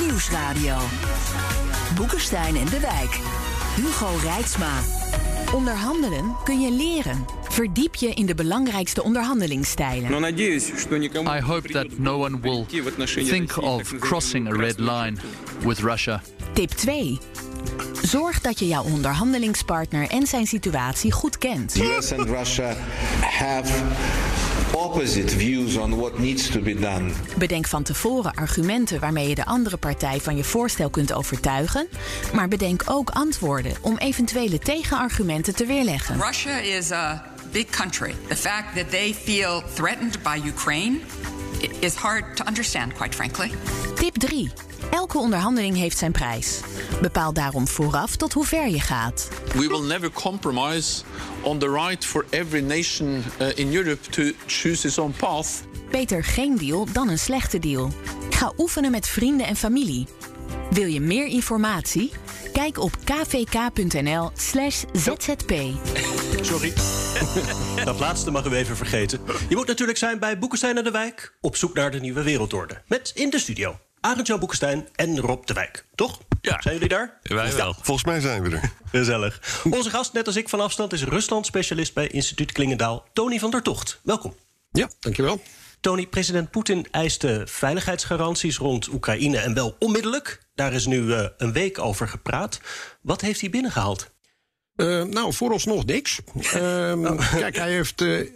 Nieuwsradio. Boekenstein en de Wijk. Hugo Rijksma. Onderhandelen kun je leren. Verdiep je in de belangrijkste onderhandelingsstijlen. I hope that no one will think of crossing a red line with Russia. Tip 2. Zorg dat je jouw onderhandelingspartner en zijn situatie goed kent. The US and Russia have opposite views on what needs to be done. Bedenk van tevoren argumenten waarmee je de andere partij van je voorstel kunt overtuigen. Maar bedenk ook antwoorden om eventuele tegenargumenten te weerleggen. Russia is a big country. The fact that they feel threatened by Ukraine is hard to understand, quite frankly. Tip 3. Elke onderhandeling heeft zijn prijs. Bepaal daarom vooraf tot hoe ver je gaat. We will never compromise on the right for every nation uh, in Europe to choose its own path. Beter geen deal dan een slechte deal. Ga oefenen met vrienden en familie. Wil je meer informatie? Kijk op kvk.nl/slash zzp. Sorry. Dat laatste mag u even vergeten. Je moet natuurlijk zijn bij Boekenstein en de Wijk... op zoek naar de nieuwe wereldorde. Met in de studio Boekenstein en Rob de Wijk. Toch? Ja. Zijn jullie daar? Wij wel. Volgens mij zijn we er. Gezellig. Onze gast, net als ik van afstand, is Rusland-specialist bij Instituut Klingendaal... Tony van der Tocht. Welkom. Ja, dankjewel. Tony, president Poetin eiste veiligheidsgaranties rond Oekraïne... en wel onmiddellijk. Daar is nu eh, een week over gepraat. Wat heeft hij binnengehaald? Uh, nou, vooralsnog niks. Uh, Kijk, hij heeft, uh,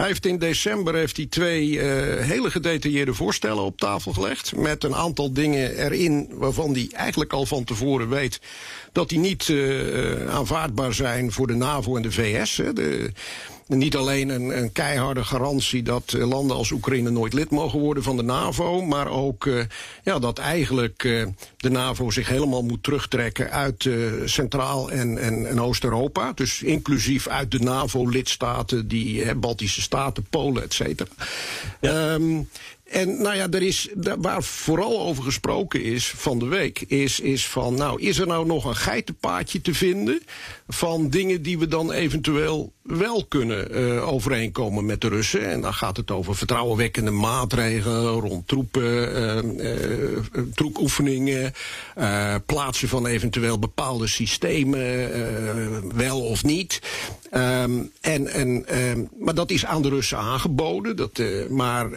hij heeft in december heeft hij twee uh, hele gedetailleerde voorstellen op tafel gelegd. Met een aantal dingen erin waarvan hij eigenlijk al van tevoren weet dat die niet uh, aanvaardbaar zijn voor de NAVO en de VS. Hè. De, niet alleen een, een, keiharde garantie dat landen als Oekraïne nooit lid mogen worden van de NAVO, maar ook uh, ja, dat eigenlijk uh, de NAVO zich helemaal moet terugtrekken uit uh, Centraal- en, en, en Oost-Europa. Dus inclusief uit de NAVO-lidstaten, die hè, Baltische Staten, Polen, et cetera. Ja. Um, en nou ja, er is, waar vooral over gesproken is van de week, is, is van, nou, is er nou nog een geitenpaadje te vinden van dingen die we dan eventueel wel kunnen uh, overeenkomen met de Russen? En dan gaat het over vertrouwenwekkende maatregelen rond troepen, uh, uh, troepoefeningen, plaatsen van eventueel bepaalde systemen, wel of niet. Um, en, en, maar dat is aan de Russen aangeboden. Dat, maar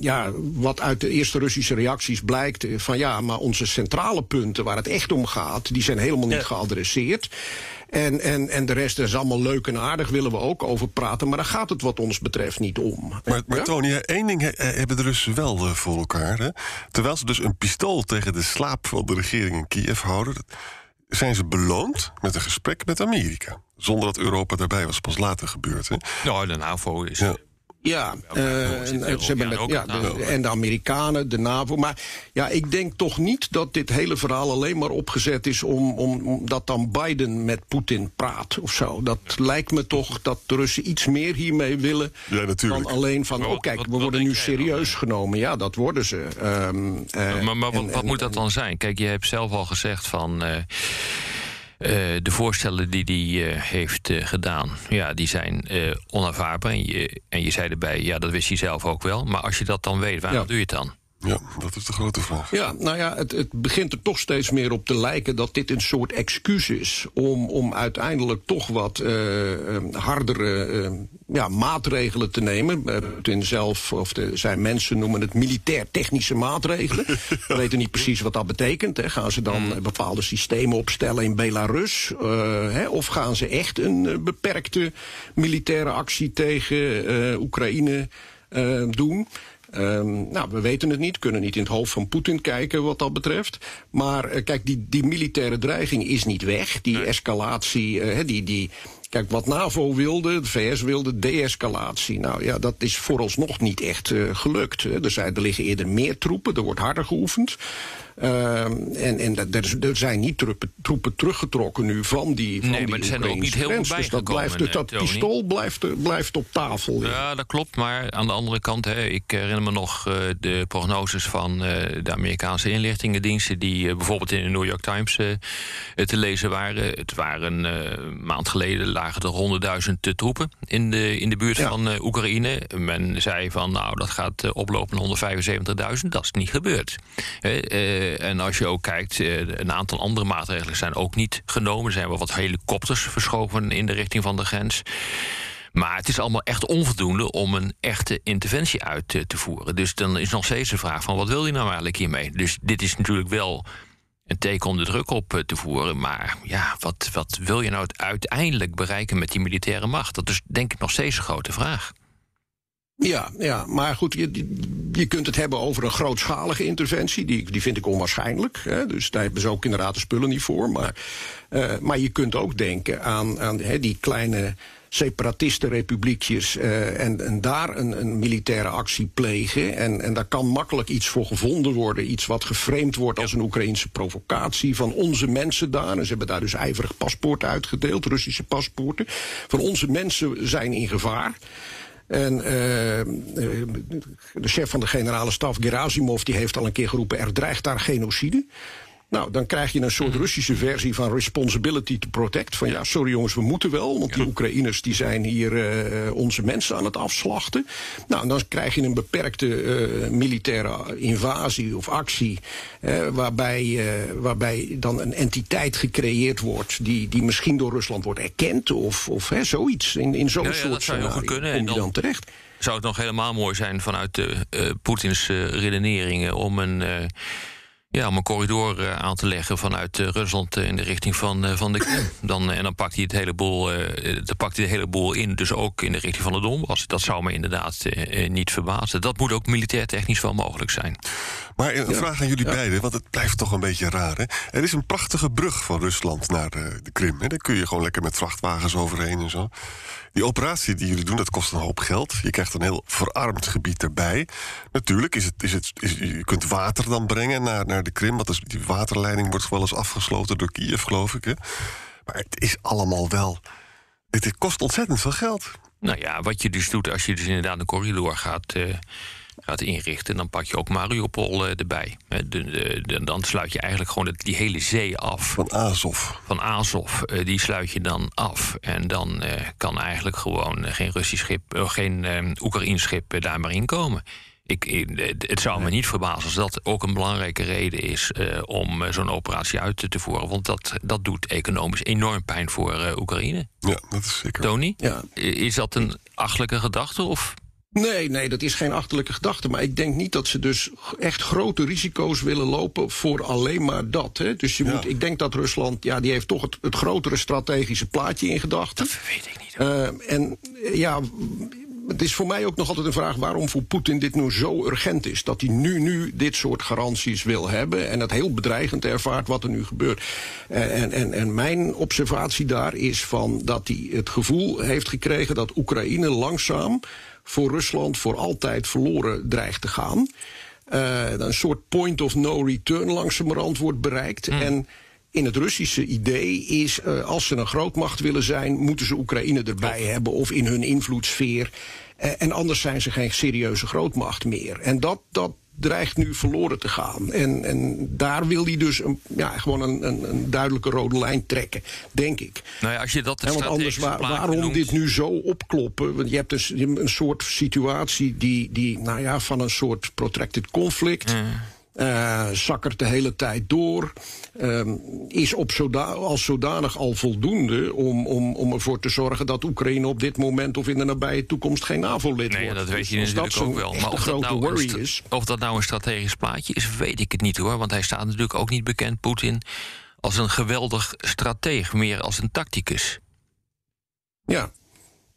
ja, wat uit de eerste Russische reacties blijkt... van ja, maar onze centrale punten waar het echt om gaat... die zijn helemaal niet geadresseerd. En, en, en de rest is allemaal leuk en aardig, willen we ook over praten. Maar daar gaat het wat ons betreft niet om. Maar, maar ja? Tony, één ding hebben de Russen wel voor elkaar. Hè? Terwijl ze dus een pistool tegen de slaap van de regering in Kiev houden... zijn ze beloond met een gesprek met Amerika. Zonder dat Europa daarbij was, pas later gebeurd. Hè? Nou, de NAVO is... Ja. Ja, uh, en, met, ja, de, en de Amerikanen, de NAVO. Maar ja, ik denk toch niet dat dit hele verhaal alleen maar opgezet is om, om, om dat dan Biden met Poetin praat of zo. Dat ja. lijkt me toch dat de Russen iets meer hiermee willen ja, dan alleen van, oh kijk, we worden nu serieus dan? genomen. Ja, dat worden ze. Um, uh, maar, wat, moet dat dan zijn? Kijk, je hebt zelf al gezegd van... Uh, uh, de voorstellen die hij uh, heeft uh, gedaan, ja, die zijn onaanvaardbaar. En je, en je zei erbij, ja, dat wist hij zelf ook wel. Maar als je dat dan weet, waarom ja. doe je het dan? Ja, dat is de grote vraag. Ja, nou ja, het, het, begint er toch steeds meer op te lijken dat dit een soort excuus is om, om uiteindelijk toch wat uh, hardere uh, ja, maatregelen te nemen. Putin zelf, of de, zijn mensen noemen het militair-technische maatregelen. We weten niet precies wat dat betekent. Hè. Gaan ze dan bepaalde systemen opstellen in Belarus? Uh, hè, of gaan ze echt een beperkte militaire actie tegen Oekraïne doen? Um, nou, we weten het niet, kunnen niet in het hoofd van Poetin kijken wat dat betreft. Maar uh, kijk, die, die militaire dreiging is niet weg. Die escalatie, uh, die, die, kijk, wat NAVO wilde, de VS wilde, de-escalatie. Nou ja, dat is vooralsnog niet echt uh, gelukt. Hè. Er, zijn, er liggen eerder meer troepen, er wordt harder geoefend. Ehm, en en er, er, zijn niet troepen, troepen, teruggetrokken nu van die van Nee, die maar er zijn er ook niet heel veel. Dus dat, blijft, dat eh, Tony. pistool blijft, blijft op tafel. ja. Ja, dat klopt. Maar aan de andere kant, hè, ik herinner me nog eh, de prognoses van eh, de Amerikaanse inlichtingendiensten, die eh, bijvoorbeeld in de New York Times eh, te lezen waren. Het waren eh, een maand geleden lagen er 100.000 troepen in de, in de buurt Ja. van eh, Oekraïne. Men zei van, nou, dat gaat eh, oplopen naar 175.000. Dat is niet gebeurd. Eh, en als je ook kijkt, eh, een aantal andere maatregelen zijn ook niet genomen. Er zijn wel wat helikopters verschoven in de richting van de grens. Maar het is allemaal echt onvoldoende om een echte interventie uit te, te voeren. Dus dan is nog steeds de vraag van wat wil je nou eigenlijk hiermee? Dus dit is natuurlijk wel een teken om de druk op eh, te voeren. Maar ja, wat, wat wil je nou uiteindelijk bereiken met die militaire macht? Dat is denk ik nog steeds een grote vraag. Ja, ja, maar goed, je, kunt het hebben over een grootschalige interventie. Die, die vind ik onwaarschijnlijk. Hè, dus daar hebben ze ook inderdaad de spullen niet voor. Maar, eh, maar je kunt ook denken aan, aan hè, die kleine separatistenrepubliekjes eh, en, en daar een, een militaire actie plegen. En, en daar kan makkelijk iets voor gevonden worden. Iets wat geframed wordt als een Oekraïnse provocatie van onze mensen daar. En ze hebben daar dus ijverig paspoorten uitgedeeld, Russische paspoorten. Van onze mensen zijn in gevaar. En eh, de chef van de generale staf, Gerasimov, die heeft al een keer geroepen: er dreigt daar genocide. Nou, dan krijg je een soort Russische versie van responsibility to protect. Van ja, sorry jongens, we moeten wel, want die Oekraïners die zijn hier eh, onze mensen aan het afslachten. Nou, en dan krijg je een beperkte eh, militaire invasie of actie, eh, waarbij, waarbij dan een entiteit gecreëerd wordt die, die misschien door Rusland wordt erkend of, of hè, zoiets. In, in zo'n Ja, ja, soort dat zou scenario kunnen. kom En je dan- dan terecht. Zou het nog helemaal mooi zijn vanuit de, eh, Poetins redeneringen om een, ja, om een corridor eh, aan te leggen vanuit eh, Rusland eh, in de richting van, van de Krim. Dan, en dan pakt hij, het hele boel, eh, dan pakt hij de hele boel in, dus ook in de richting van de Donbass. Dat zou me inderdaad niet verbazen. Dat moet ook militair technisch wel mogelijk zijn. Maar een vraag aan jullie beiden, want het blijft toch een beetje raar. Hè? Er is een prachtige brug van Rusland naar de, de Krim. Hè? Daar kun je gewoon lekker met vrachtwagens overheen en zo. Die operatie die jullie doen, dat kost een hoop geld. Je krijgt een heel verarmd gebied erbij. Natuurlijk is het, is het, is, je kunt water dan brengen naar, naar de Krim. Want dus die waterleiding wordt wel eens afgesloten door Kiev, geloof ik. Hè? Maar het is allemaal wel... Het kost ontzettend veel geld. Nou ja, wat je dus doet als je dus inderdaad een corridor gaat, eh, gaat inrichten, dan pak je ook Mariupol eh, erbij. De, de- de- dan sluit je eigenlijk gewoon die hele zee af. Van Azov. Van Azov, eh, die sluit je dan af. En dan kan eigenlijk gewoon geen Russisch schip, geen Oekraïns schip daar maar inkomen. Ik, ik- het zou me niet verbazen als dat ook een belangrijke reden is eh, om eh, zo'n operatie uit te, te voeren. Want dat, dat doet economisch enorm pijn voor eh, Oekraïne. Ja, dat is zeker. Tony, Ja. is dat een achtelijke gedachte? Of Nee, nee, dat is geen achterlijke gedachte. Maar ik denk niet dat ze dus echt grote risico's willen lopen voor alleen maar dat. Hè. Dus je Ja. moet, ik denk dat Rusland, ja, die heeft toch het, het grotere strategische plaatje in gedachten. Dat weet ik niet. En ja, het is voor mij ook nog altijd een vraag waarom voor Poetin dit nu zo urgent is. Dat hij nu, nu dit soort garanties wil hebben en het heel bedreigend ervaart wat er nu gebeurt. En, en, en mijn observatie daar is van dat hij het gevoel heeft gekregen dat Oekraïne langzaam voor Rusland voor altijd verloren dreigt te gaan. Eh, een soort point of no return langzamerhand wordt bereikt. En in het Russische idee is, eh, als ze een grootmacht willen zijn, moeten ze Oekraïne erbij hebben of in hun invloedssfeer. Eh, en anders zijn ze geen serieuze grootmacht meer. En dat, dat dreigt nu verloren te gaan. En, en daar wil hij dus een, ja, gewoon een, een, een duidelijke rode lijn trekken, denk ik. Nou ja, als je dat de Ja, want anders, waar- waarom noemt- dit nu zo opkloppen? Want je hebt dus een, een soort situatie die, die, nou ja, van een soort protracted conflict. Eh, zakkert de hele tijd door. ehm, is op zoda als zodanig al voldoende om, om, om ervoor te zorgen dat Oekraïne op dit moment of in de nabije toekomst geen NAVO-lid Nee, wordt. dat weet je Dus als natuurlijk dat ook wel. Maar of dat, nou is. of dat nou een strategisch plaatje is, weet ik het niet hoor. Want hij staat natuurlijk ook niet bekend, Poetin, als een geweldig strateeg, meer als een tacticus. Ja.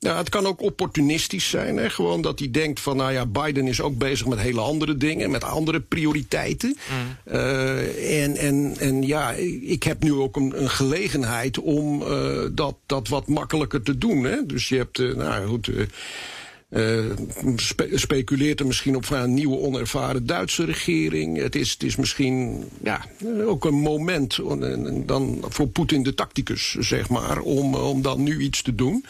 Ja, het kan ook opportunistisch zijn. Hè? Gewoon dat hij denkt van, nou ja, Biden is ook bezig met hele andere dingen, met andere prioriteiten. Eh, en, en, en ja, ik heb nu ook een, een gelegenheid om eh, dat, dat wat makkelijker te doen. Hè? Dus je hebt, eh, nou goed. speculeert er misschien op een nieuwe onervaren Duitse regering. Het is, het is misschien ja, ook een moment dan voor Poetin de tacticus, zeg maar, om, om dan nu iets te doen.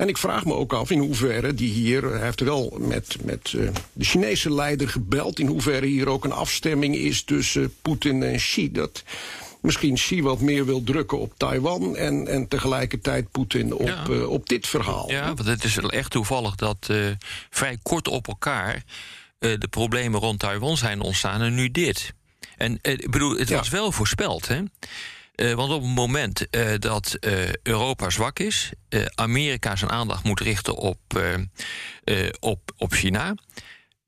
En ik vraag me ook af in hoeverre die hier, hij heeft wel met, met uh, de Chinese leider gebeld, in hoeverre hier ook een afstemming is tussen Poetin en Xi. Dat misschien Xi wat meer wil drukken op Taiwan en, en tegelijkertijd Poetin op, ja. uh, op dit verhaal. Ja, want het is echt toevallig dat uh, vrij kort op elkaar de problemen rond Taiwan zijn ontstaan en nu dit. En ik bedoel, het ja. was wel voorspeld, hè? Uh, want op het moment uh, dat uh, Europa zwak is, Amerika zijn aandacht moet richten op, op, op China,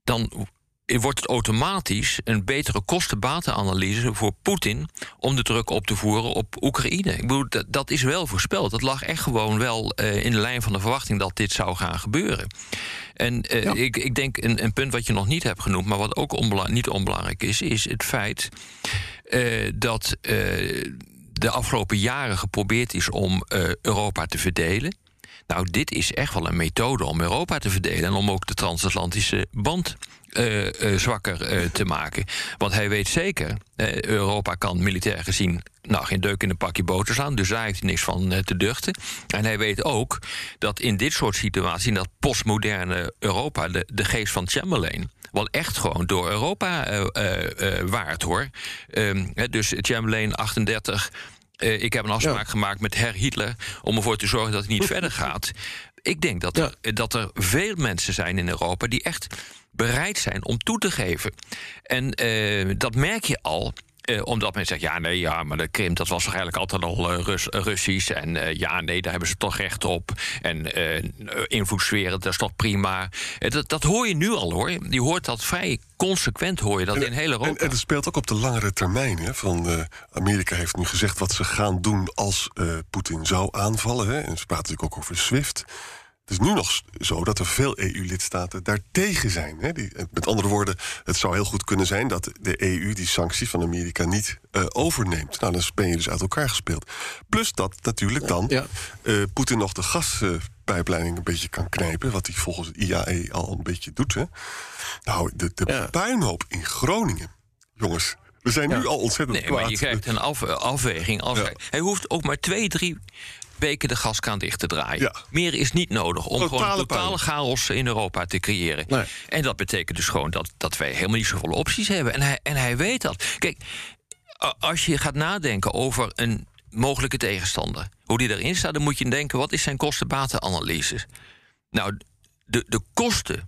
dan wordt het automatisch een betere kostenbatenanalyse voor Poetin om de druk op te voeren op Oekraïne. Ik bedoel, dat, dat is wel voorspeld. Dat lag echt gewoon wel in de lijn van de verwachting dat dit zou gaan gebeuren. En ja. ik, ik denk een, een, punt wat je nog niet hebt genoemd, maar wat ook onbela niet onbelangrijk is, is het feit dat de afgelopen jaren geprobeerd is om uh, Europa te verdelen. Nou, dit is echt wel een methode om Europa te verdelen en om ook de transatlantische band uh, uh, zwakker te maken. Want hij weet zeker, Europa kan militair gezien nou, geen deuk in een pakje boter slaan, dus daar heeft hij niks van te duchten. En hij weet ook dat in dit soort situaties, in dat postmoderne Europa, de, de geest van Chamberlain wat echt gewoon door Europa waard hoor. Um, dus Chamberlain 38. ik heb een afspraak ja. gemaakt met Herr Hitler om ervoor te zorgen dat het niet verder gaat. Ik denk dat, ja. er, dat er veel mensen zijn in Europa die echt bereid zijn om toe te geven. En dat merk je al uh, omdat men zegt, ja, nee, ja, maar de Krim, dat was toch eigenlijk altijd al uh, Rus Russisch. En uh, ja, nee, daar hebben ze toch recht op. En invloedssferen, dat is toch prima. dat, dat hoor je nu al, hoor. Je hoort dat vrij consequent, hoor je dat en, in hele Europa. En, en het speelt ook op de langere termijn. Hè, van, Amerika heeft nu gezegd wat ze gaan doen als Poetin zou aanvallen. Hè. En ze praten natuurlijk ook over SWIFT. Het is nu nog zo dat er veel EU-lidstaten daartegen zijn. Hè? Die, met andere woorden, het zou heel goed kunnen zijn dat de EU die sanctie van Amerika niet uh, overneemt. Nou, dan ben je dus uit elkaar gespeeld. Plus dat natuurlijk dan ja. uh, Poetin nog de gaspijpleiding een beetje kan knijpen, wat hij volgens het IAE al een beetje doet. Hè? Nou, de, de ja. puinhoop in Groningen, jongens. We zijn nu al ontzettend nee, kwaad. Maar je krijgt een af, afweging. afweging. Hij hoeft ook maar twee, drie weken de gaskraan dicht te draaien. Ja. Meer is niet nodig om Totale gewoon totale chaos in Europa te creëren. Nee. En dat betekent dus gewoon dat, dat wij helemaal niet zoveel opties hebben. En hij, en hij weet dat. Kijk, als je gaat nadenken over een mogelijke tegenstander, hoe die erin staat, dan moet je denken: wat is zijn kosten-batenanalyse? Nou, de, de kosten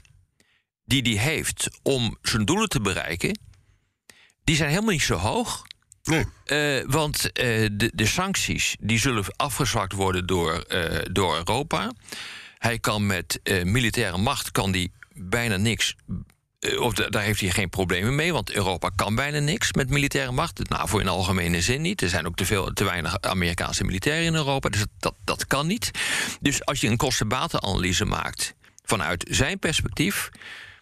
die hij heeft om zijn doelen te bereiken, die zijn helemaal niet zo hoog. Nee. Uh, want uh, de, de, sancties die zullen afgezwakt worden door, uh, door Europa. Hij kan met militaire macht kan die bijna niks. Of daar heeft hij geen problemen mee, want Europa kan bijna niks met militaire macht. De NAVO in algemene zin niet. Er zijn ook te, veel, te weinig Amerikaanse militairen in Europa, dus dat, dat kan niet. Dus als je een kostenbatenanalyse maakt vanuit zijn perspectief,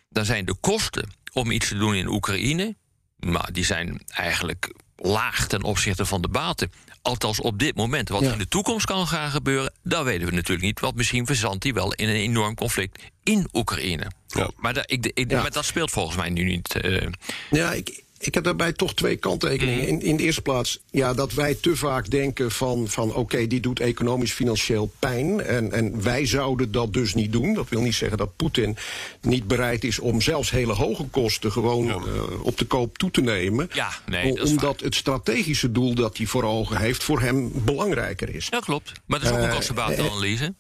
dan zijn de kosten om iets te doen in Oekraïne, maar die zijn eigenlijk laag ten opzichte van de baten. Althans op dit moment. Wat ja. in de toekomst kan gaan gebeuren, dat weten we natuurlijk niet. Want misschien verzandt hij wel in een enorm conflict in Oekraïne. Ja. Maar, dat, ik, ik, ja. maar dat speelt volgens mij nu niet. Uh... Ja, ik, ik heb daarbij toch twee kanttekeningen. In, in de eerste plaats, ja, dat wij te vaak denken van, van oké, okay, die doet economisch financieel pijn. En, en wij zouden dat dus niet doen. Dat wil niet zeggen dat Poetin niet bereid is om zelfs hele hoge kosten gewoon ja. uh, op de koop toe te nemen. Ja, nee, dat omdat het strategische doel dat hij voor ogen heeft voor hem belangrijker is. Ja, klopt. Maar dat is ook een kostenbatenanalyse. Uh, ja.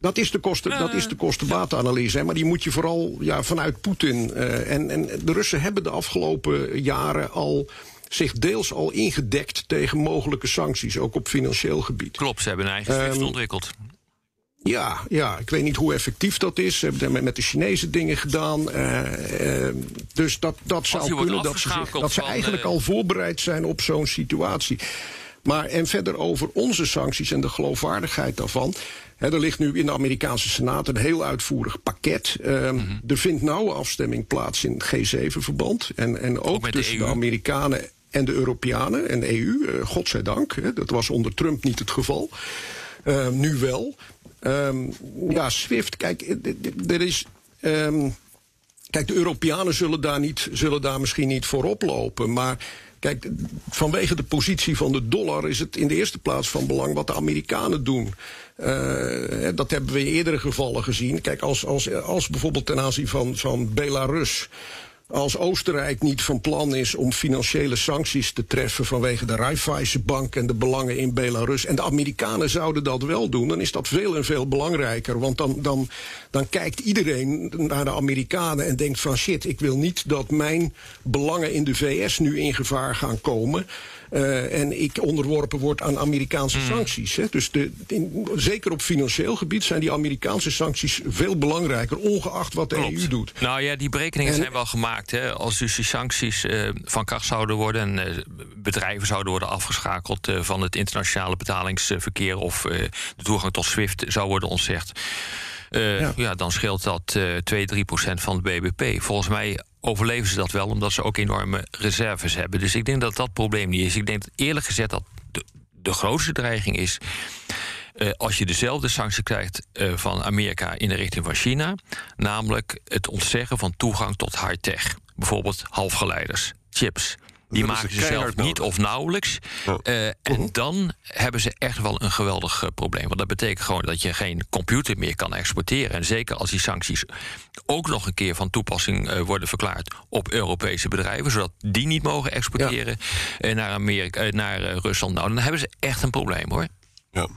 Dat is de, kosten, dat is de kostenbatenanalyse. Maar die moet je vooral ja, vanuit Poetin. Uh, en, en de Russen hebben de afgelopen jaren al zich deels al ingedekt tegen mogelijke sancties, ook op financieel gebied. Klopt, ze hebben een eigen um, ontwikkeld. Ja, ja, ik weet niet hoe effectief dat is. Ze hebben met de Chinese dingen gedaan. Uh, uh, dus dat, dat zou kunnen dat ze, zich, dat ze eigenlijk al voorbereid zijn op zo'n situatie. Maar en verder over onze sancties en de geloofwaardigheid daarvan. He, er ligt nu in de Amerikaanse Senaat een heel uitvoerig pakket. Mm -hmm. Er vindt nauwe afstemming plaats in G7-verband. En, en ook, ook tussen de, de Amerikanen en de Europeanen en de EU. Uh, godzijdank, dat was onder Trump niet het geval. Uh, nu wel. Ehm, ja, SWIFT, kijk, er is. ehm, kijk, de Europeanen zullen daar, niet, zullen daar misschien niet voorop lopen. Maar kijk, vanwege de positie van de dollar is het in de eerste plaats van belang wat de Amerikanen doen. Eh, dat hebben we in eerdere gevallen gezien. Kijk, als, als, als bijvoorbeeld ten aanzien van, van Belarus. Als Oostenrijk niet van plan is om financiële sancties te treffen vanwege de Raiffeisenbank en de belangen in Belarus, en de Amerikanen zouden dat wel doen, dan is dat veel en veel belangrijker. Want dan, dan, dan kijkt iedereen naar de Amerikanen en denkt van shit, ik wil niet dat mijn belangen in de VS nu in gevaar gaan komen. Uh, en ik onderworpen word aan Amerikaanse Hmm. sancties. Hè. Dus de, in, zeker op financieel gebied zijn die Amerikaanse sancties veel belangrijker, ongeacht wat de EU doet. Nou ja, die berekeningen En- zijn wel gemaakt. Hè. Als dus die sancties eh, van kracht zouden worden en eh, bedrijven zouden worden afgeschakeld eh, van het internationale betalingsverkeer of de toegang tot SWIFT zou worden ontzegd. ja. dan scheelt dat eh 2, 3 procent van het BBP. Volgens mij overleven ze dat wel, omdat ze ook enorme reserves hebben. Dus ik denk dat dat probleem niet is. Ik denk eerlijk gezegd dat de, de grootste dreiging is. Eh, als je dezelfde sanctie krijgt eh, van Amerika in de richting van China, namelijk het ontzeggen van toegang tot high-tech. Bijvoorbeeld halfgeleiders, chips. Die maken ze ze zelf niet of nauwelijks. Eh, en dan hebben ze echt wel een geweldig probleem. Want dat betekent gewoon dat je geen computer meer kan exporteren. En zeker als die sancties ook nog een keer van toepassing worden verklaard op Europese bedrijven, zodat die niet mogen exporteren naar, Amerika, naar Rusland. Nou, dan hebben ze echt een probleem hoor. Ja.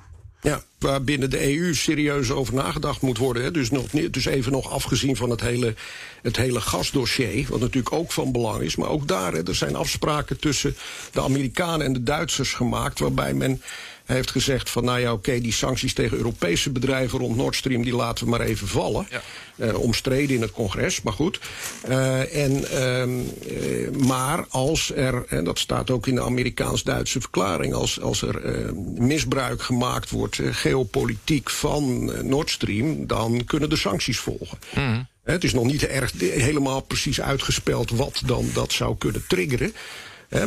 Ja, waar binnen de EU serieus over nagedacht moet worden. Hè. Dus, nog, dus even nog afgezien van het hele, het hele gasdossier, wat natuurlijk ook van belang is. Maar ook daar, hè, er zijn afspraken tussen de Amerikanen en de Duitsers gemaakt, waarbij men heeft gezegd van nou ja, oké, die sancties tegen Europese bedrijven rond Nord Stream, die laten we maar even vallen. Eh, omstreden in het congres, maar goed. Eh, en, ehm, eh, maar als er, en dat staat ook in de Amerikaans-Duitse verklaring, als, als er misbruik gemaakt wordt, geopolitiek van Nord Stream, dan kunnen de sancties volgen. Mhm. Het is nog niet erg helemaal precies uitgespeld wat dan dat zou kunnen triggeren.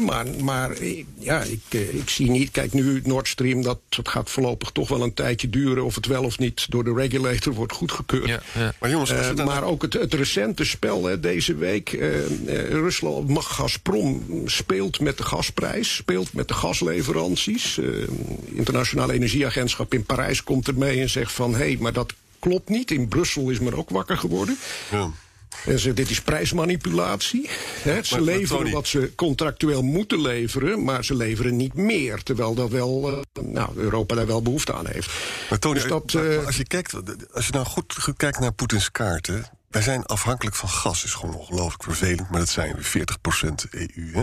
Maar maar ja, ik, eh, ik zie niet. Kijk, nu Nord Stream, dat, dat gaat voorlopig toch wel een tijdje duren. of het wel of niet door de regulator wordt goedgekeurd. Maar jongens, Eh, maar ook het, het recente spel hè, deze week. eh, Rusland, mag Gazprom speelt met de gasprijs, speelt met de gasleveranties. Eh, Internationale Energieagentschap in Parijs komt ermee en zegt van hé, hey, maar dat klopt niet. In Brussel is men ook wakker geworden. Ja. En ze, dit is prijsmanipulatie. Ze Maar- leveren wat ze contractueel moeten leveren, maar ze leveren niet meer. Terwijl dat wel, eh, nou, Europa daar wel behoefte aan heeft. Maar Tony, Dus dat, eh, als je kijkt, als je nou goed, kijkt naar Poetins kaarten. Wij zijn afhankelijk van gas, is gewoon ongelooflijk vervelend, maar dat zijn we 40% EU. Hè?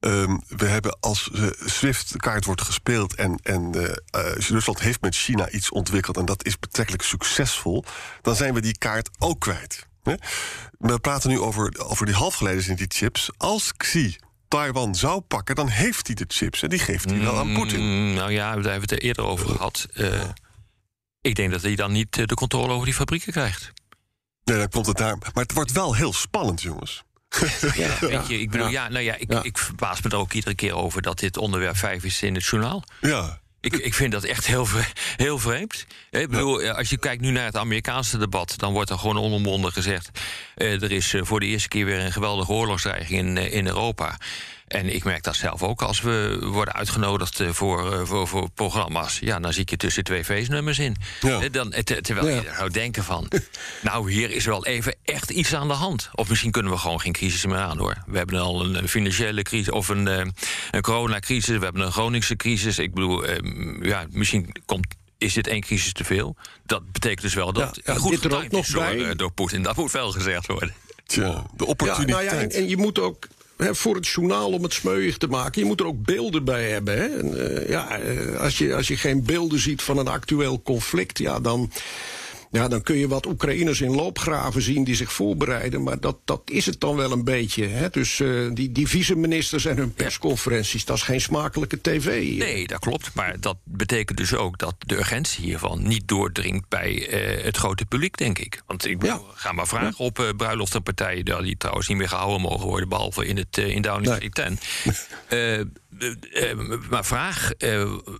Ehm, we hebben als eh, SWIFT-kaart wordt gespeeld en, en eh, Rusland heeft met China iets ontwikkeld en dat is betrekkelijk succesvol, dan zijn we die kaart ook kwijt. We praten nu over, over die halfgeleiders in die chips. Als Xi Taiwan zou pakken, dan heeft hij de chips en die geeft hij wel aan Poetin. Mm, nou ja, daar hebben we het er eerder over gehad. Eh, ik denk dat hij dan niet eh, de controle over die fabrieken krijgt. Nee, dan komt het daar. Maar het wordt wel heel spannend, jongens. Ja, weet je, ik bedoel, ja, nou ja, ik, Ja. ik verbaas me er ook iedere keer over dat dit onderwerp 5 is in het journaal. Ja. Ik, ik vind dat echt heel, heel vreemd. Eh, Ik bedoel, eh, als je kijkt nu naar het Amerikaanse debat, dan wordt er gewoon onomwonden gezegd: eh, er is voor de eerste keer weer een geweldige oorlogsdreiging in, in Europa. En ik merk dat zelf ook als we worden uitgenodigd eh, voor, eh, voor, voor programma's. Ja, dan zit je tussen twee feestnummers in. Ja. Eh, Dan, ter- terwijl Ja. je zou denken van, nou hier is wel even echt iets aan de hand. Of misschien kunnen we gewoon geen crisis meer aan hoor. We hebben al een financiële crisis of een, een coronacrisis. We hebben een Groningse crisis. Ik bedoel, ja, misschien komt is dit één crisis te veel? Dat betekent dus wel dat Ja, ja, goed dit er ook nog is door, bij. door Poetin. Dat moet wel gezegd worden. Tja, de Ja, nou opportuniteit. ja, en, en je moet ook voor het journaal om het smeuig te maken, je moet er ook beelden bij hebben. Hè? En, eh, ja, eh, als, je, als je geen beelden ziet van een actueel conflict, ja, dan, ja, dan kun je wat Oekraïners in loopgraven zien die zich voorbereiden. Maar dat, dat is het dan wel een beetje. Hè? Dus eh, die, die viceministers en hun persconferenties, dat is geen smakelijke tv. Nee, dat klopt. Maar dat betekent dus ook dat de urgentie hiervan niet doordringt bij eh, het grote publiek, denk ik. Want ik ga maar vragen op uh, partijen die trouwens niet meer gehouden mogen worden, behalve in, het, in Downing Street 10. Uh, maar vraag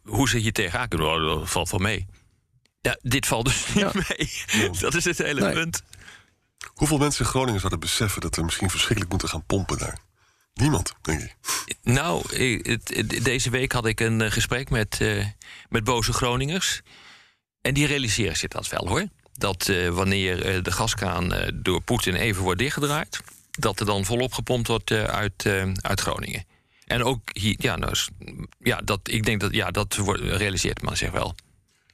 hoe ze hier tegenaan kunnen. Dat valt wel mee. Ja, dit valt dus niet mee. Dat is het hele Nee. punt. Hoeveel mensen in Groningen zouden beseffen dat we misschien verschrikkelijk moeten gaan pompen daar? Niemand, denk ik. Nou, deze week had ik een eh, gesprek met, eh, met boze Groningers. En die realiseren zich dat wel hoor. Dat eh, wanneer eh, de gaskraan eh, door Poetin even wordt dichtgedraaid, dat er dan volop gepompt wordt eh, uit, eh, uit Groningen. En ook hier, ja, nou, ja, dat, ik denk dat ja, dat wordt, realiseert men zich wel.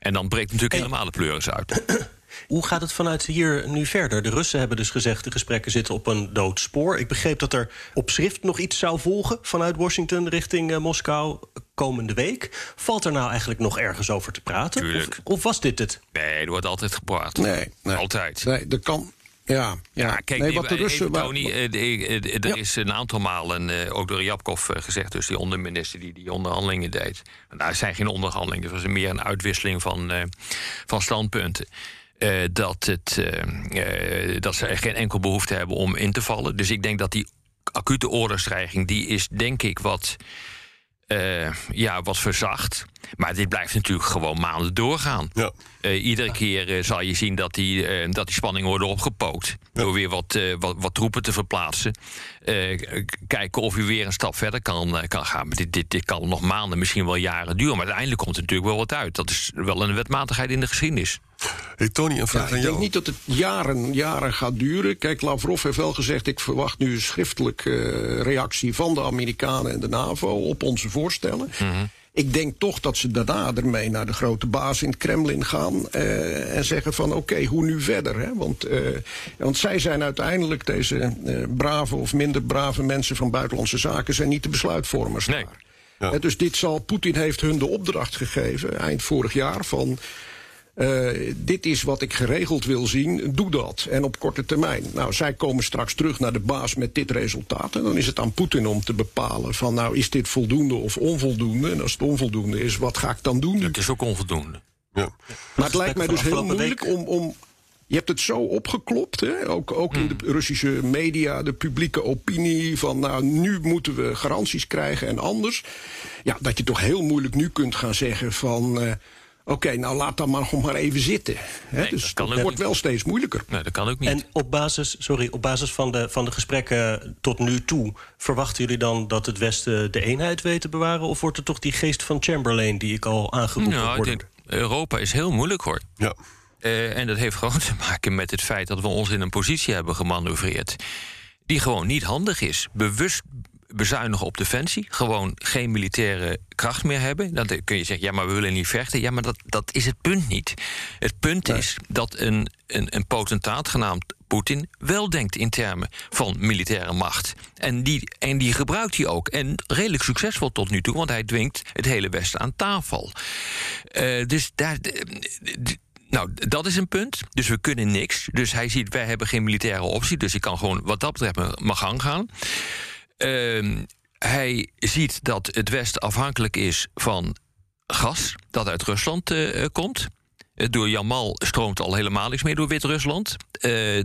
En dan breekt natuurlijk helemaal de pleuris uit. Hoe gaat het vanuit hier nu verder? De Russen hebben dus gezegd de gesprekken zitten op een dood spoor. Ik begreep dat er op schrift nog iets zou volgen vanuit Washington richting eh, Moskou komende week. Valt er nou eigenlijk nog ergens over te praten? Of, Tuurlijk. of was dit het? Nee, er wordt altijd gepraat. Nee, nee. Altijd. Nee, dat kan. Ja, ja. Kijk, nee, wat de Russen. Tony, eh, eh, er is een aantal malen, eh, ook door Japkov eh, gezegd, dus die onderminister die die onderhandelingen deed. Nou, zijn geen onderhandelingen, het was meer een uitwisseling van, van standpunten. Dat, het, eh, dat ze er geen enkel behoefte hebben om in te vallen. Dus ik denk dat die acute oorlogsdreiging, die is denk ik wat, eh, ja, wat verzacht. Maar dit blijft natuurlijk gewoon maanden doorgaan. Ja. Eh, iedere keer eh, zal je zien dat die, dat die spanningen worden opgepookt. Door weer wat, wat, wat troepen te verplaatsen. Kijken of u weer een stap verder kan, kan gaan. Maar dit, dit, dit kan nog maanden, misschien wel jaren duren. Maar uiteindelijk komt er natuurlijk wel wat uit. Dat is wel een wetmatigheid in de geschiedenis. Hey Tony, een Ja, vraag ik denk jou. niet dat het jaren, jaren gaat duren. Kijk, Lavrov heeft wel gezegd... ik verwacht nu een schriftelijke eh, reactie van de Amerikanen en de NAVO... op onze voorstellen. Ik denk toch dat ze daarna ermee naar de grote baas in het Kremlin gaan... eh, en zeggen van oké, hoe nu verder? Hè? Want, eh, want zij zijn uiteindelijk, deze eh, brave of minder brave mensen... van buitenlandse zaken, zijn niet de besluitvormers Nee. daar. Dus dit zal, Poetin heeft hun de opdracht gegeven, eind vorig jaar... van eh, dit is wat ik geregeld wil zien, doe dat. En op korte termijn. Nou, zij komen straks terug naar de baas met dit resultaat. En dan is het aan Poetin om te bepalen van... nou, is dit voldoende of onvoldoende? En als het onvoldoende is, wat ga ik dan doen? Het is ook onvoldoende. Ja. Maar het lijkt mij dus heel moeilijk week. om, om... Je hebt het zo opgeklopt, hè? ook, ook in de Russische media, de publieke opinie... van nou, nu moeten we garanties krijgen en anders. Ja, dat je toch heel moeilijk nu kunt gaan zeggen van... eh, Oké, nou laat dan maar gewoon maar even zitten. Hè? Nee, dus dat kan dat ook wordt niet. wel steeds moeilijker. Nee, dat kan ook niet. En op basis, sorry, op basis van, de, van de gesprekken tot nu toe... verwachten jullie dan dat het Westen de eenheid weet te bewaren... of wordt het toch die geest van Chamberlain die ik al aangeroepen nou, ik hoorde? denk, Europa is heel moeilijk hoor. Ja. Eh, en dat heeft gewoon te maken met het feit dat we ons in een positie hebben gemanoeuvreerd. die gewoon niet handig is. Bewust bezuinigen op defensie. Gewoon geen militaire kracht meer hebben. Dan kun je zeggen, ja, maar we willen niet vechten. Ja, maar dat, dat is het punt niet. Het punt is dat een, een, een potentaat genaamd Poetin wel denkt in termen van militaire macht. En die, en die gebruikt hij ook. En redelijk succesvol tot nu toe, want hij dwingt het hele Westen aan tafel. Eh, dus daar. nou, dat is een punt. Dus we kunnen niks. Dus hij ziet, wij hebben geen militaire optie. Dus ik kan gewoon wat dat betreft mijn gang gaan. Ehm, hij ziet dat het Westen afhankelijk is van gas dat uit Rusland eh, eh, komt. Eh, Door Jamal stroomt al helemaal niks meer door Wit-Rusland.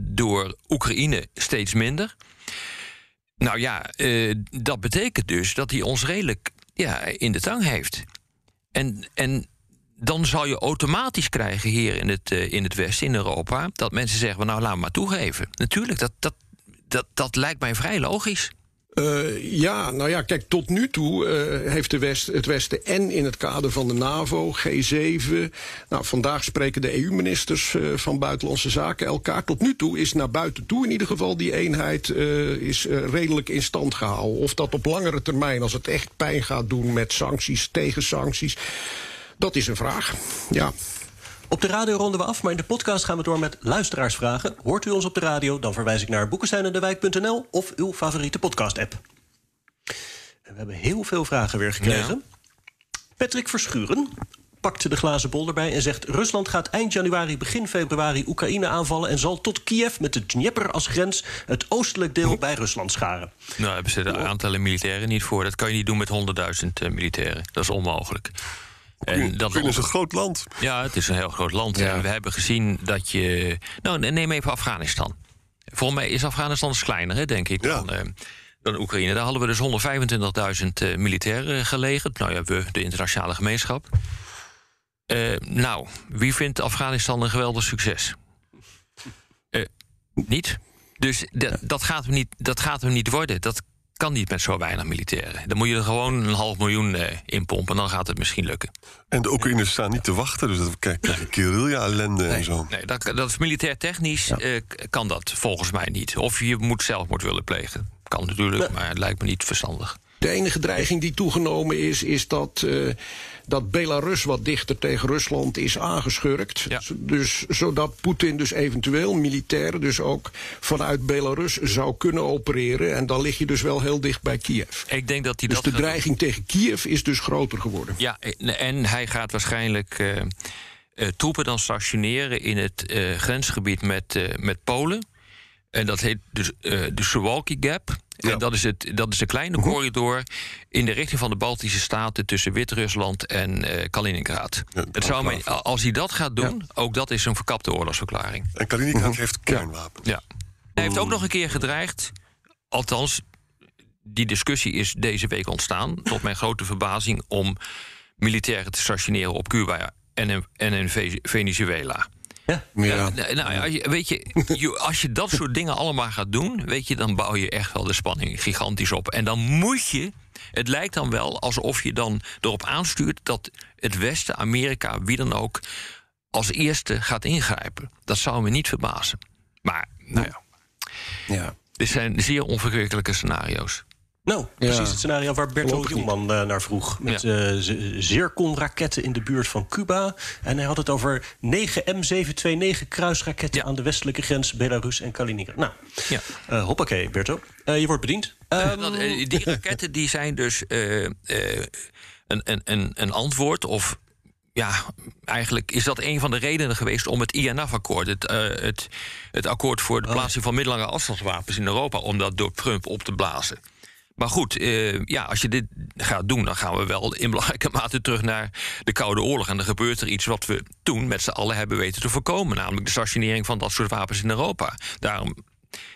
Door Oekraïne steeds minder. Nou ja, dat betekent dus dat hij ons redelijk ja, in de tang heeft. En, en dan zal je automatisch krijgen hier in het, in het Westen, in Europa... dat mensen zeggen, nou laat me maar toegeven. Natuurlijk, dat, dat, dat, dat lijkt mij vrij logisch. Eh, ja, nou ja, kijk, tot nu toe eh, heeft de West, het Westen en in het kader van de NAVO, G7. Nou, vandaag spreken de EU-ministers eh, van Buitenlandse Zaken elkaar. Tot nu toe is naar buiten toe in ieder geval die eenheid is, redelijk in stand gehouden. Of dat op langere termijn, als het echt pijn gaat doen met sancties, tegen sancties, dat is een vraag. Ja. Op de radio ronden we af, maar in de podcast gaan we door met luisteraarsvragen. Hoort u ons op de radio, dan verwijs ik naar boekensteinendewijk.nl of uw favoriete podcast-app. En we hebben heel veel vragen weer gekregen. Patrick Verschuren pakt de glazen bol erbij en zegt... Rusland gaat eind januari, begin februari Oekraïne aanvallen... en zal tot Kiev met de Dnieper als grens het oostelijk deel bij Rusland scharen. Nou, hebben ze de aantallen militairen niet voor. Dat kan je niet doen met 100.000 eh, militairen. Dat is onmogelijk. En dat Oekraïne is een groot land. Ja, het is een heel groot land. Ja. En we hebben gezien dat je. Nou, neem even Afghanistan. Volgens mij is Afghanistan eens kleiner, hè, denk ik, Ja. dan, eh, dan Oekraïne. Daar hadden we dus 125.000 eh, militairen gelegerd. Nou ja, we, de internationale gemeenschap. Uh, nou, wie vindt Afghanistan een geweldig succes? Uh, niet. Dus dat, gaat hem niet, dat gaat hem niet worden. Dat kan niet met zo weinig militairen. Dan moet je er gewoon een half miljoen uh, in pompen, dan gaat het misschien lukken. En de Oekraïners staan niet te wachten, dus dat kijk, guerrilla-ellende en zo. Nee, dat, dat is militair technisch ja. kan dat volgens mij niet. Of je moet zelfmoord willen plegen. Kan natuurlijk, maar het lijkt me niet verstandig. De enige dreiging die toegenomen is, is dat, uh, dat Belarus wat dichter tegen Rusland is aangeschurkt. Ja. Dus, zodat Poetin dus eventueel militair dus ook vanuit Belarus zou kunnen opereren. En dan lig je dus wel heel dicht bij Kiev. Ik denk dat hij dus dat de dreiging tegen Kiev is dus groter geworden. Ja, en hij gaat waarschijnlijk uh, uh, troepen dan stationeren in het grensgebied met, met Polen. En dat heet dus de Suwalki Gap. Ja. En dat is, het, dat is de kleine mhm. corridor in de richting van de Baltische Staten tussen Wit-Rusland en uh, Kaliningrad. het zou als hij dat gaat doen, ook dat is een verkapte oorlogsverklaring. En Kaliningrad mhm. heeft kernwapens. Ja. Hij heeft ook nog een keer gedreigd, althans, die discussie is deze week ontstaan, tot mijn grote verbazing, om militairen te stationeren op Cuba en in, en in Venezuela. Ja. ja. nou, weet je, als je dat soort dingen allemaal gaat doen, weet je, dan bouw je echt wel de spanning gigantisch op. En dan moet je. Het lijkt dan wel alsof je dan erop aanstuurt dat het Westen, Amerika, wie dan ook, als eerste gaat ingrijpen. Dat zou me niet verbazen. Maar, nou ja. ja. Dit zijn zeer onverkwikkelijke scenario's. Nou, precies het scenario waar Berto Jongman uh, naar vroeg. Met ja. uh, Zircon-raketten in de buurt van Cuba. En hij had het over 9 M729 kruisraketten... aan de westelijke grens Belarus en Kaliningrad. Nou, ja. Uh, hoppakee, Berto. je wordt bediend. Um, die raketten die zijn dus een, een, een, een antwoord... of ja, eigenlijk is dat een van de redenen geweest om het INF-akkoord, het, het, het akkoord voor de oh. plaatsing van middellange afstandswapens in Europa, om dat door Trump op te blazen. Maar goed, uh, ja, als je dit gaat doen, dan gaan we wel in belangrijke mate terug naar de Koude Oorlog. En dan gebeurt er iets wat we toen met z'n allen hebben weten te voorkomen, namelijk de stationering van dat soort wapens in Europa. Daarom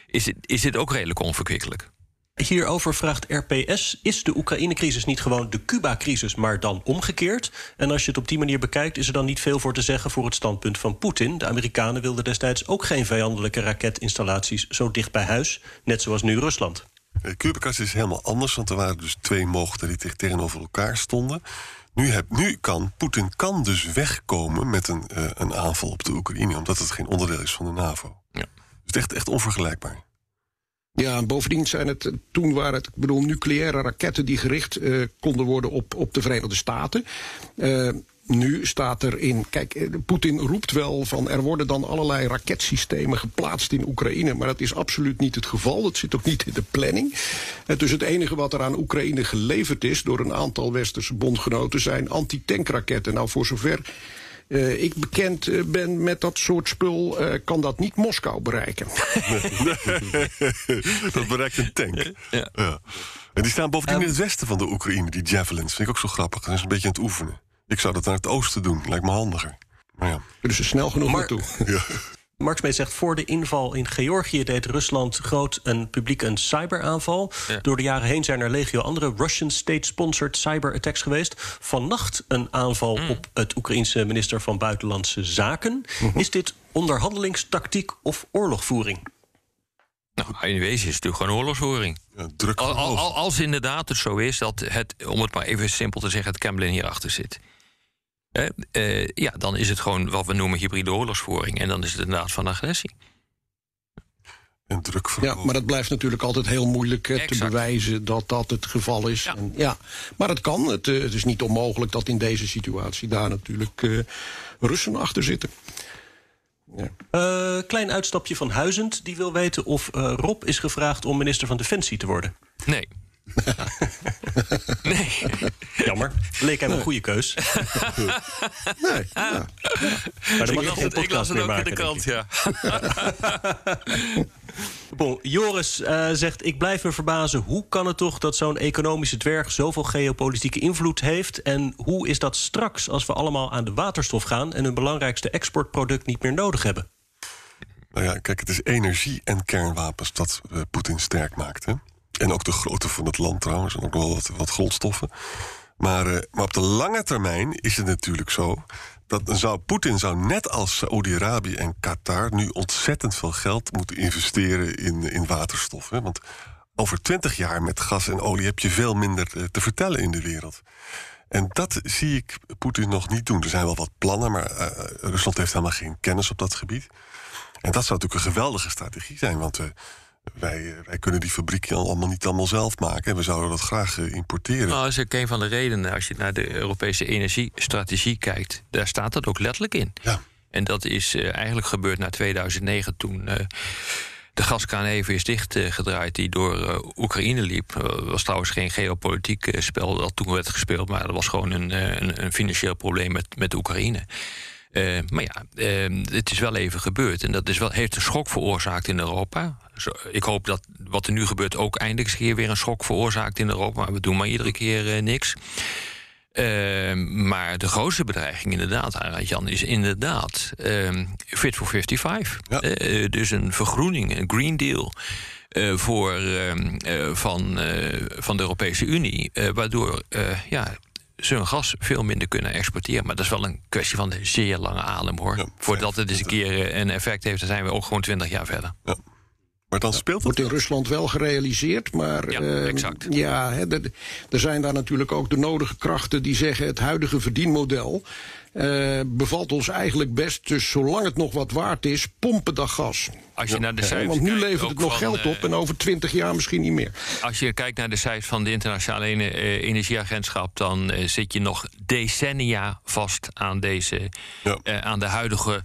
is het, is dit ook redelijk onverkwikkelijk. Hierover vraagt RPS: is de Oekraïne-crisis niet gewoon de Cuba-crisis, maar dan omgekeerd? En als je het op die manier bekijkt, is er dan niet veel voor te zeggen voor het standpunt van Poetin. De Amerikanen wilden destijds ook geen vijandelijke raketinstallaties zo dicht bij huis, net zoals nu Rusland. De Cuba-crisis is helemaal anders, want er waren dus twee mochten die tegenover elkaar stonden. Nu, heb, nu kan Poetin kan dus wegkomen met een, uh, een aanval op de Oekraïne, omdat het geen onderdeel is van de NAVO. Ja. Dus echt, echt onvergelijkbaar. Ja, bovendien zijn het toen waren het, ik bedoel, nucleaire raketten die gericht uh, konden worden op, op de Verenigde Staten. Uh, nu staat er in. Kijk, eh, Poetin roept wel van er worden dan allerlei raketsystemen geplaatst in Oekraïne. Maar dat is absoluut niet het geval. Dat zit ook niet in de planning. Dus het enige wat er aan Oekraïne geleverd is door een aantal westerse bondgenoten zijn antitankraketten. Nou, voor zover. Uh, ik bekend uh, ben met dat soort spul, uh, kan dat niet Moskou bereiken. dat bereikt een tank. Ja. ja. En die staan bovendien um, in het westen van de Oekraïne, die javelins. Vind ik ook zo grappig. Dat is een beetje aan het oefenen. Ik zou dat naar het oosten doen, lijkt me handiger. Maar ja. Dus er snel genoeg Mar naartoe. ja. Mark Smeet zegt, voor de inval in Georgië deed Rusland groot en publiek een cyberaanval. Door de jaren heen zijn er legio andere Russian state-sponsored cyberattacks geweest. Vannacht een aanval mm. op het Oekraïense minister van Buitenlandse Zaken. Mhm. Is dit onderhandelingstactiek of oorlogvoering? Nou, in wezen is het natuurlijk gewoon oorlogsvoering. Ja, druk al, al, als inderdaad het zo is dat het, om het maar even simpel te zeggen, het Kremlin hierachter zit. Eh, ja, dan is het gewoon wat we noemen hybride oorlogsvoering. En dan is het inderdaad van agressie. En druk Ja, maar dat blijft natuurlijk altijd heel moeilijk te bewijzen dat dat het geval is. Ja, en, ja. maar het kan. Het, het, is niet onmogelijk dat in deze situatie daar natuurlijk uh, Russen achter zitten. Ja. Uh, klein uitstapje van Huizend. Die wil weten of uh, Rob is gevraagd om minister van Defensie te worden. Nee. nee. Jammer. Leek hem een goede keus. nee. Ja. Maar dan mag ik, het, ik las het ook maken, in de krant, ja. bon, Joris uh, zegt: Ik blijf me verbazen. Hoe kan het toch dat zo'n economische dwerg zoveel geopolitieke invloed heeft? En hoe is dat straks als we allemaal aan de waterstof gaan en hun belangrijkste exportproduct niet meer nodig hebben? Nou ja, kijk, het is energie en kernwapens dat uh, Poetin sterk maakt. Hè? En ook de grootte van het land trouwens, en ook wel wat, grondstoffen. Maar, uh, maar op de lange termijn is het natuurlijk zo dat zou, Poetin zou net als Saoedi-Arabië en Qatar nu ontzettend veel geld moeten investeren in, in waterstof. Hè? Want over twintig jaar met gas en olie heb je veel minder te, te vertellen in de wereld. En dat zie ik Poetin nog niet doen. Er zijn wel wat plannen, maar uh, Rusland heeft helemaal geen kennis op dat gebied. En dat zou natuurlijk een geweldige strategie zijn, want uh, wij, wij, kunnen die fabriek allemaal niet allemaal zelf maken. En we zouden dat graag importeren. Nou, dat is ook een van de redenen. Als je naar de Europese energiestrategie kijkt, daar staat dat ook letterlijk in. Ja. En dat is eigenlijk gebeurd na 2009 toen de gaskraan even is dichtgedraaid die door uh, Oekraïne liep. Dat was trouwens geen geopolitiek spel dat toen werd gespeeld, maar dat was gewoon een, een, een financieel probleem met, met Oekraïne. Uh, maar ja, uh, het is wel even gebeurd. En dat is wel, heeft een schok veroorzaakt in Europa. Zo, ik hoop dat wat er nu gebeurt ook eindelijk eens keer weer een schok veroorzaakt in Europa. Maar we doen maar iedere keer uh, niks. Uh, maar de grootste bedreiging inderdaad, Jan, is inderdaad uh, Fit for 55. Ja. Uh, dus een vergroening, een Green Deal. Uh, voor, van, van de Europese Unie. waardoor ja, ze hun gas veel minder kunnen exporteren. Maar dat is wel een kwestie van de zeer lange adem hoor. Ja, Voordat het eens een keer een effect heeft, dan zijn we ook gewoon twintig jaar verder. Ja. Maar dan speelt het. Wordt in Rusland wel gerealiseerd, maar. Ja, uh, exact. Ja, er, er zijn daar natuurlijk ook de nodige krachten die zeggen: het huidige verdienmodel. Uh, bevalt ons eigenlijk best. Dus zolang het nog wat waard is, pompen dat gas. Als je naar de cijfers Want nu kijkt, levert het nog van, geld op en over twintig jaar misschien niet meer. Als je kijkt naar de cijfers van de Internationale Energieagentschap, dan zit je nog decennia vast aan, deze, ja. uh, aan de huidige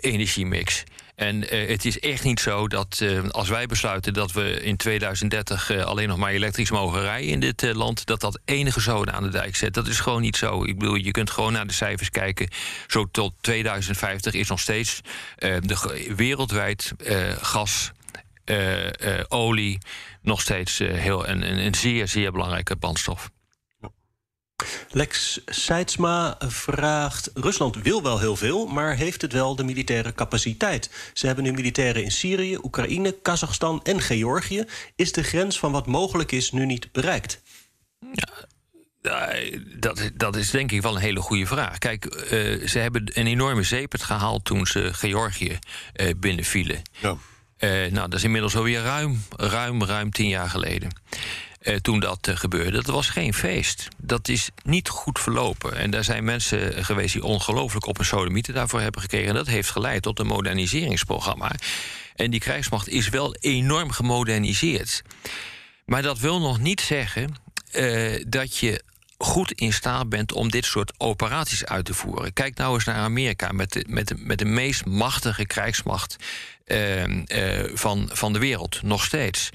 energiemix. En uh, het is echt niet zo dat uh, als wij besluiten dat we in 2030 uh, alleen nog maar elektrisch mogen rijden in dit land, dat dat enige zoden aan de dijk zet. Dat is gewoon niet zo. Ik bedoel, je kunt gewoon naar de cijfers kijken. Zo tot 2050 is nog steeds de, wereldwijd gas, olie nog steeds heel, een, een zeer, zeer belangrijke brandstof. Lex Seidsma vraagt: Rusland wil wel heel veel, maar heeft het wel de militaire capaciteit? Ze hebben nu militairen in Syrië, Oekraïne, Kazachstan en Georgië. Is de grens van wat mogelijk is nu niet bereikt? Ja. Dat, dat is denk ik wel een hele goede vraag. Kijk, uh, ze hebben een enorme zeepert gehaald toen ze Georgië uh, binnenvielen. Ja. Uh, nou, dat is inmiddels alweer ruim, ruim, ruim tien jaar geleden. Uh, toen dat uh, gebeurde. Dat was geen feest. Dat is niet goed verlopen. En daar zijn mensen geweest die ongelooflijk op een sodemieten daarvoor hebben gekregen. En dat heeft geleid tot een moderniseringsprogramma. En die krijgsmacht is wel enorm gemoderniseerd. Maar dat wil nog niet zeggen uh, dat je goed in staat bent om dit soort operaties uit te voeren. Kijk nou eens naar Amerika met de, met de, met de meest machtige krijgsmacht van, van de wereld, nog steeds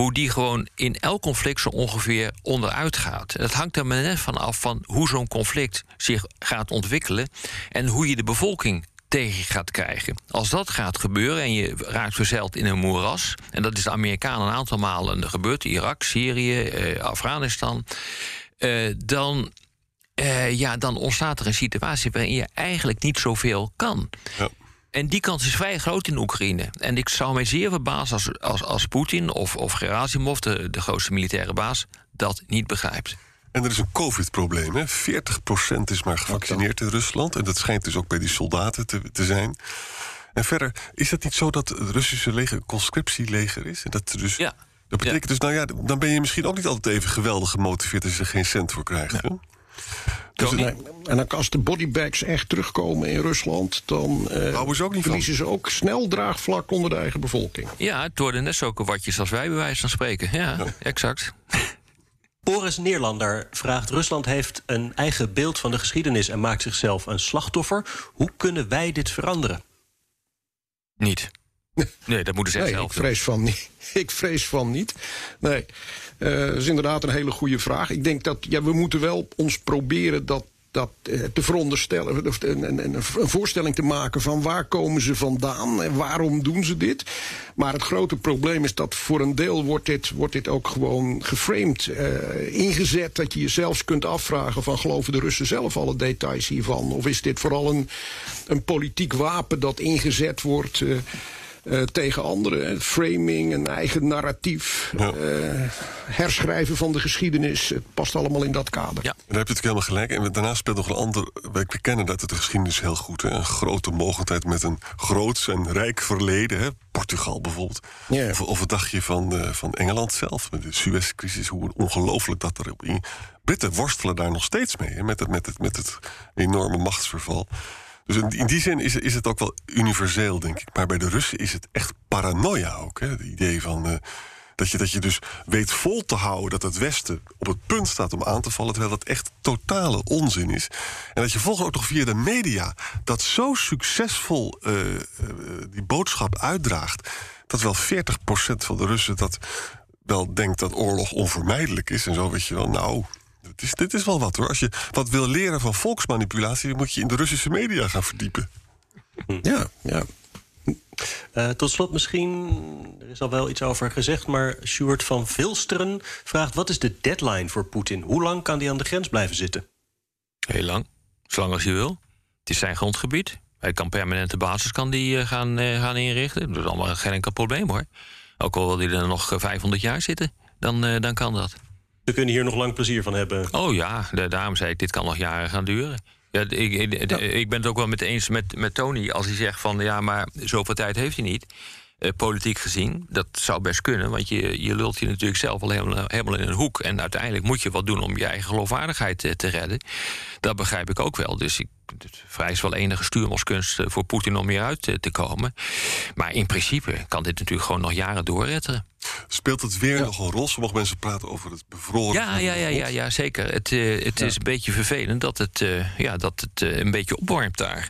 hoe die gewoon in elk conflict zo ongeveer onderuit gaat. Dat hangt er maar net van af van hoe zo'n conflict zich gaat ontwikkelen en hoe je de bevolking tegen gaat krijgen. Als dat gaat gebeuren en je raakt verzeild in een moeras... en dat is de Amerikanen een aantal malen gebeurd... Irak, Syrië, eh, Afghanistan... Eh, dan, eh, ja, dan ontstaat er een situatie waarin je eigenlijk niet zoveel kan. Ja. En die kans is vrij groot in Oekraïne. En ik zou mij zeer verbazen als, als, als Poetin of, of Gerasimov, de, de grootste militaire baas, dat niet begrijpt. En er is een COVID-probleem. 40% is maar gevaccineerd in Rusland. En dat schijnt dus ook bij die soldaten te, te zijn. En verder, is het niet zo dat het Russische leger een conscriptieleger is? En dat dus. Ja. Dat betekent ja. dus, nou ja, dan ben je misschien ook niet altijd even geweldig gemotiveerd als je er geen cent voor krijgt. Ja. Dus nee. En dan als de bodybags echt terugkomen in Rusland, dan ze ook niet verliezen van. ze ook snel draagvlak onder de eigen bevolking. Ja, het worden net zulke watjes als wij bij wijze van spreken. Ja, ja. exact. Boris Neerlander vraagt: Rusland heeft een eigen beeld van de geschiedenis en maakt zichzelf een slachtoffer. Hoe kunnen wij dit veranderen? Niet. Nee, dat moeten ze nee, zelf ik vrees van niet. Ik vrees van niet. Nee, uh, dat is inderdaad een hele goede vraag. Ik denk dat ja, we moeten wel ons proberen dat dat uh, te veronderstellen, of een, voorstelling te maken van waar komen ze vandaan en waarom doen ze dit. Maar het grote probleem is dat voor een deel wordt dit, wordt dit ook gewoon geframed, uh, ingezet. Dat je je zelfs kunt afvragen van geloven de Russen zelf alle details hiervan? Of is dit vooral een, een politiek wapen dat ingezet wordt... uh, tegen anderen. Framing, een eigen narratief, ja. uh, herschrijven van de geschiedenis. Het past allemaal in dat kader. Ja, daar heb je natuurlijk helemaal gelijk. En daarnaast speelt nog een ander. Wij kennen dat de geschiedenis heel goed. Hè? Een grote mogendheid met een groot en rijk verleden. Hè? Portugal bijvoorbeeld. Ja. Of, of het dagje van, uh, van Engeland zelf. Met de Suez-crisis. Hoe ongelooflijk dat erop in. Britten worstelen daar nog steeds mee. Hè? Met, het, met, het, met het enorme machtsverval. Dus in, die zin is, is het ook wel universeel, denk ik. Maar bij de Russen is het echt paranoia ook. Hè? Het idee van. Uh, dat je, dat je dus weet vol te houden dat het Westen op het punt staat om aan te vallen, terwijl dat echt totale onzin is. En dat je volgens ook nog via de media dat zo succesvol uh, uh, die boodschap uitdraagt, dat wel 40% van de Russen dat wel denkt dat oorlog onvermijdelijk is. En zo weet je wel, nou, dit is, dit is wel wat hoor. Als je wat wil leren van volksmanipulatie, moet je in de Russische media gaan verdiepen. Ja, ja. Uh, tot slot misschien, er is al wel iets over gezegd... maar Sjoerd van Vilsteren vraagt... wat is de deadline voor Poetin? Hoe lang kan hij aan de grens blijven zitten? Heel lang. Zolang als hij wil. Het is zijn grondgebied. Hij kan permanente basis kan die, uh, gaan, uh, gaan inrichten. Dat is allemaal geen enkel probleem hoor. Ook al wil hij er nog 500 jaar zitten, dan, dan kan dat. We kunnen hier nog lang plezier van hebben. Oh ja, daarom zei ik, dit kan nog jaren gaan duren. Ja, ik, ik, ik, ben het ook wel met eens met, met Tony als hij zegt van ja, maar zoveel tijd heeft hij niet. Uh, politiek gezien, dat zou best kunnen, want je, je lult je natuurlijk zelf al helemaal, helemaal in een hoek. En uiteindelijk moet je wat doen om je eigen geloofwaardigheid te, te redden. Dat begrijp ik ook wel. Dus ik, het vereist wel enige stuurmanskunst voor Poetin om hieruit te, te komen. Maar in principe kan dit natuurlijk gewoon nog jaren doorretteren. Speelt het weer nog een rol? Sommige mensen praten over het bevroren. Ja, ja, ja, ja, ja zeker. Het, uh, het ja. is een beetje vervelend dat het, uh, ja, dat het uh, een beetje opwarmt daar.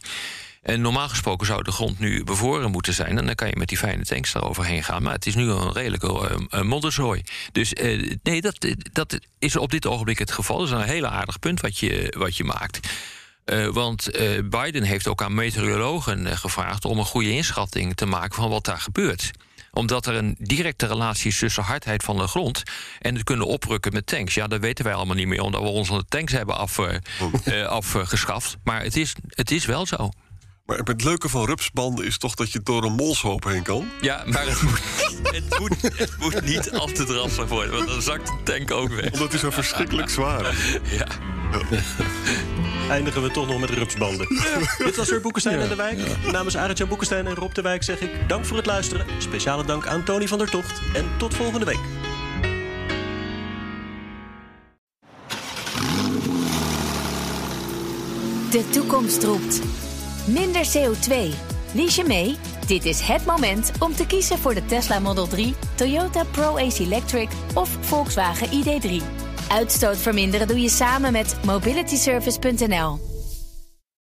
En normaal gesproken zou de grond nu bevroren moeten zijn. En dan kan je met die fijne tanks eroverheen gaan. Maar het is nu een redelijke uh, modderzooi. Dus uh, nee, dat, dat is op dit ogenblik het geval. Dat is een hele aardig punt wat je, wat je maakt. Uh, want Biden heeft ook aan meteorologen gevraagd om een goede inschatting te maken van wat daar gebeurt omdat er een directe relatie is tussen hardheid van de grond en het kunnen oprukken met tanks. Ja, dat weten wij allemaal niet meer, omdat we onze tanks hebben af, uh, afgeschaft. Maar het is, het is wel zo. Maar het leuke van rupsbanden is toch dat je door een molshoop heen kan? Ja, maar het moet, het moet, het moet niet al te drassig worden, want dan zakt de tank ook weg. Omdat hij zo verschrikkelijk zwaar is. Ja. Eindigen we toch nog met rupsbanden. Dit was weer Boekenstein en de Wijk. Ja. Namens Arend Boekenstein en Rob de Wijk zeg ik dank voor het luisteren. Speciale dank aan Tony van der Tocht. En tot volgende week. De toekomst roept. Minder CO2. Lies je mee? Dit is het moment om te kiezen voor de Tesla Model 3, Toyota Pro-Ace Electric of Volkswagen ID3. Uitstoot verminderen doe je samen met mobilityservice.nl.